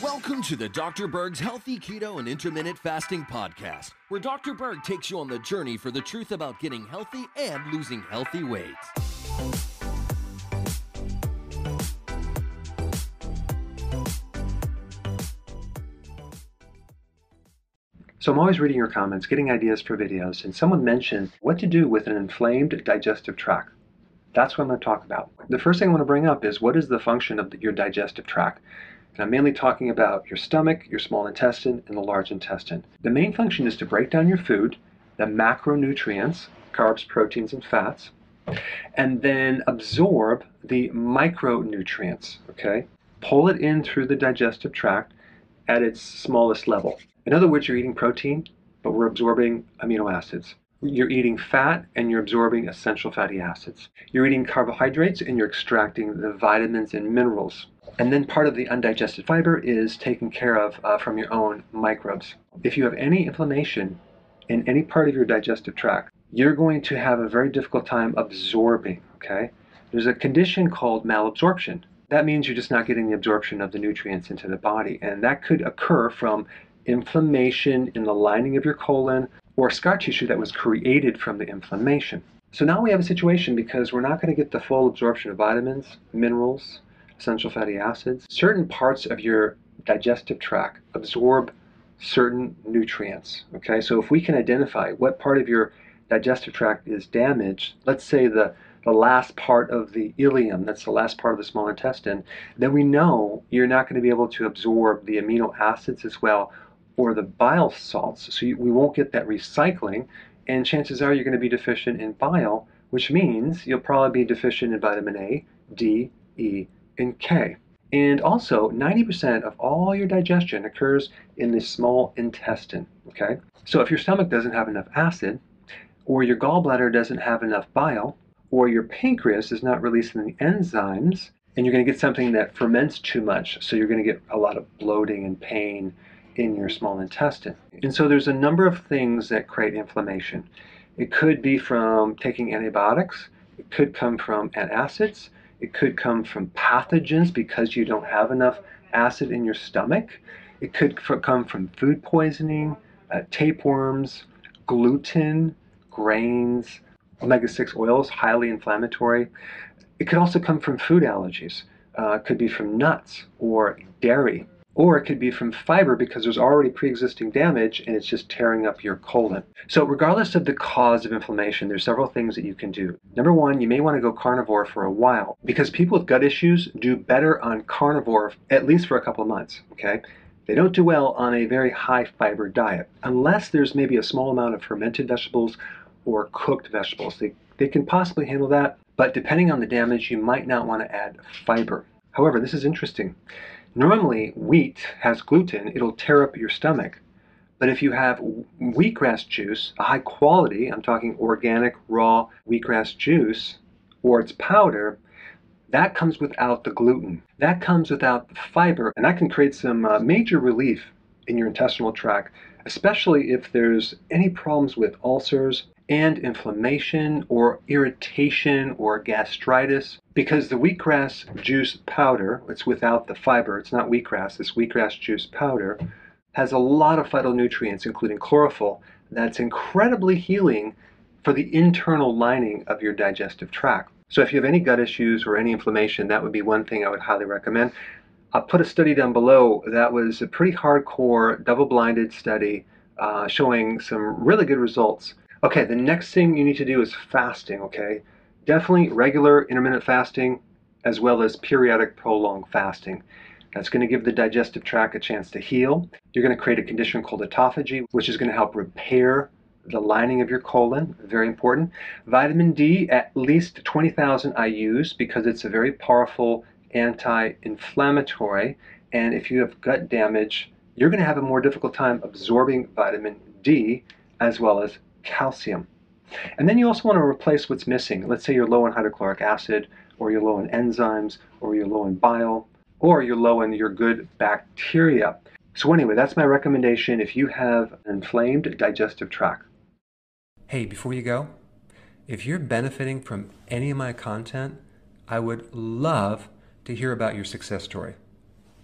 Welcome to the Dr. Berg's Healthy Keto and Intermittent Fasting Podcast, where Dr. Berg takes you on the journey for the truth about getting healthy and losing healthy weight. So I'm always reading your comments, getting ideas for videos, and someone mentioned what to do with an inflamed digestive tract. That's what I'm going to talk about. The first thing I want to bring up is what is the function of the, your digestive tract? And I'm mainly talking about your stomach, your small intestine, and the large intestine. The main function is to break down your food, the macronutrients, carbs, proteins, and fats, and then absorb the micronutrients, okay? Pull it in through the digestive tract at its smallest level. In other words, you're eating protein, but we're absorbing amino acids. You're eating fat and you're absorbing essential fatty acids. You're eating carbohydrates and you're extracting the vitamins and minerals. And then part of the undigested fiber is taken care of uh, from your own microbes. If you have any inflammation in any part of your digestive tract, you're going to have a very difficult time absorbing, okay? There's a condition called malabsorption. That means you're just not getting the absorption of the nutrients into the body. And that could occur from inflammation in the lining of your colon or scar tissue that was created from the inflammation. So now we have a situation because we're not going to get the full absorption of vitamins, minerals, essential fatty acids. Certain parts of your digestive tract absorb certain nutrients. Okay, so if we can identify what part of your digestive tract is damaged, let's say the the last part of the ileum, that's the last part of the small intestine, then we know you're not going to be able to absorb the amino acids as well or the bile salts. So you, we won't get that recycling, and chances are you're going to be deficient in bile, which means you'll probably be deficient in vitamin A, D, E, and K. And also, 90% of all your digestion occurs in the small intestine. Okay? So if your stomach doesn't have enough acid, or your gallbladder doesn't have enough bile, or your pancreas is not releasing the enzymes, and you're going to get something that ferments too much, so you're going to get a lot of bloating and pain in your small intestine. And so there's a number of things that create inflammation. It could be from taking antibiotics, it could come from antacids, it could come from pathogens because you don't have enough acid in your stomach. It could come from food poisoning, uh, tapeworms, gluten, grains, omega 6 oils, highly inflammatory. It could also come from food allergies. Uh, could be from nuts or dairy or it could be from fiber because there's already pre-existing damage and it's just tearing up your colon. So regardless of the cause of inflammation, there's several things that you can do. Number one, you may want to go carnivore for a while because people with gut issues do better on carnivore at least for a couple of months, okay? They don't do well on a very high fiber diet unless there's maybe a small amount of fermented vegetables or cooked vegetables. They, they can possibly handle that, but depending on the damage, you might not want to add fiber. However, this is interesting. Normally, wheat has gluten, it'll tear up your stomach. But if you have wheatgrass juice, a high quality, I'm talking organic, raw wheatgrass juice, or its powder, that comes without the gluten. That comes without the fiber, and that can create some uh, major relief in your intestinal tract, especially if there's any problems with ulcers and inflammation or irritation or gastritis because the wheatgrass juice powder, it's without the fiber, it's not wheatgrass, this wheatgrass juice powder has a lot of phytonutrients, including chlorophyll, that's incredibly healing for the internal lining of your digestive tract. So if you have any gut issues or any inflammation, that would be one thing I would highly recommend. I'll put a study down below that was a pretty hardcore, double-blinded study uh, showing some really good results Okay, the next thing you need to do is fasting, okay? Definitely regular intermittent fasting as well as periodic prolonged fasting. That's going to give the digestive tract a chance to heal. You're going to create a condition called autophagy, which is going to help repair the lining of your colon, very important. Vitamin D, at least 20,000 IUs because it's a very powerful anti-inflammatory. And if you have gut damage, you're going to have a more difficult time absorbing vitamin D as well as calcium. And then you also want to replace what's missing. Let's say you're low in hydrochloric acid, or you're low in enzymes, or you're low in bile, or you're low in your good bacteria. So anyway, that's my recommendation if you have an inflamed digestive tract. Hey, before you go, if you're benefiting from any of my content, I would love to hear about your success story.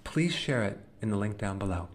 Please share it in the link down below.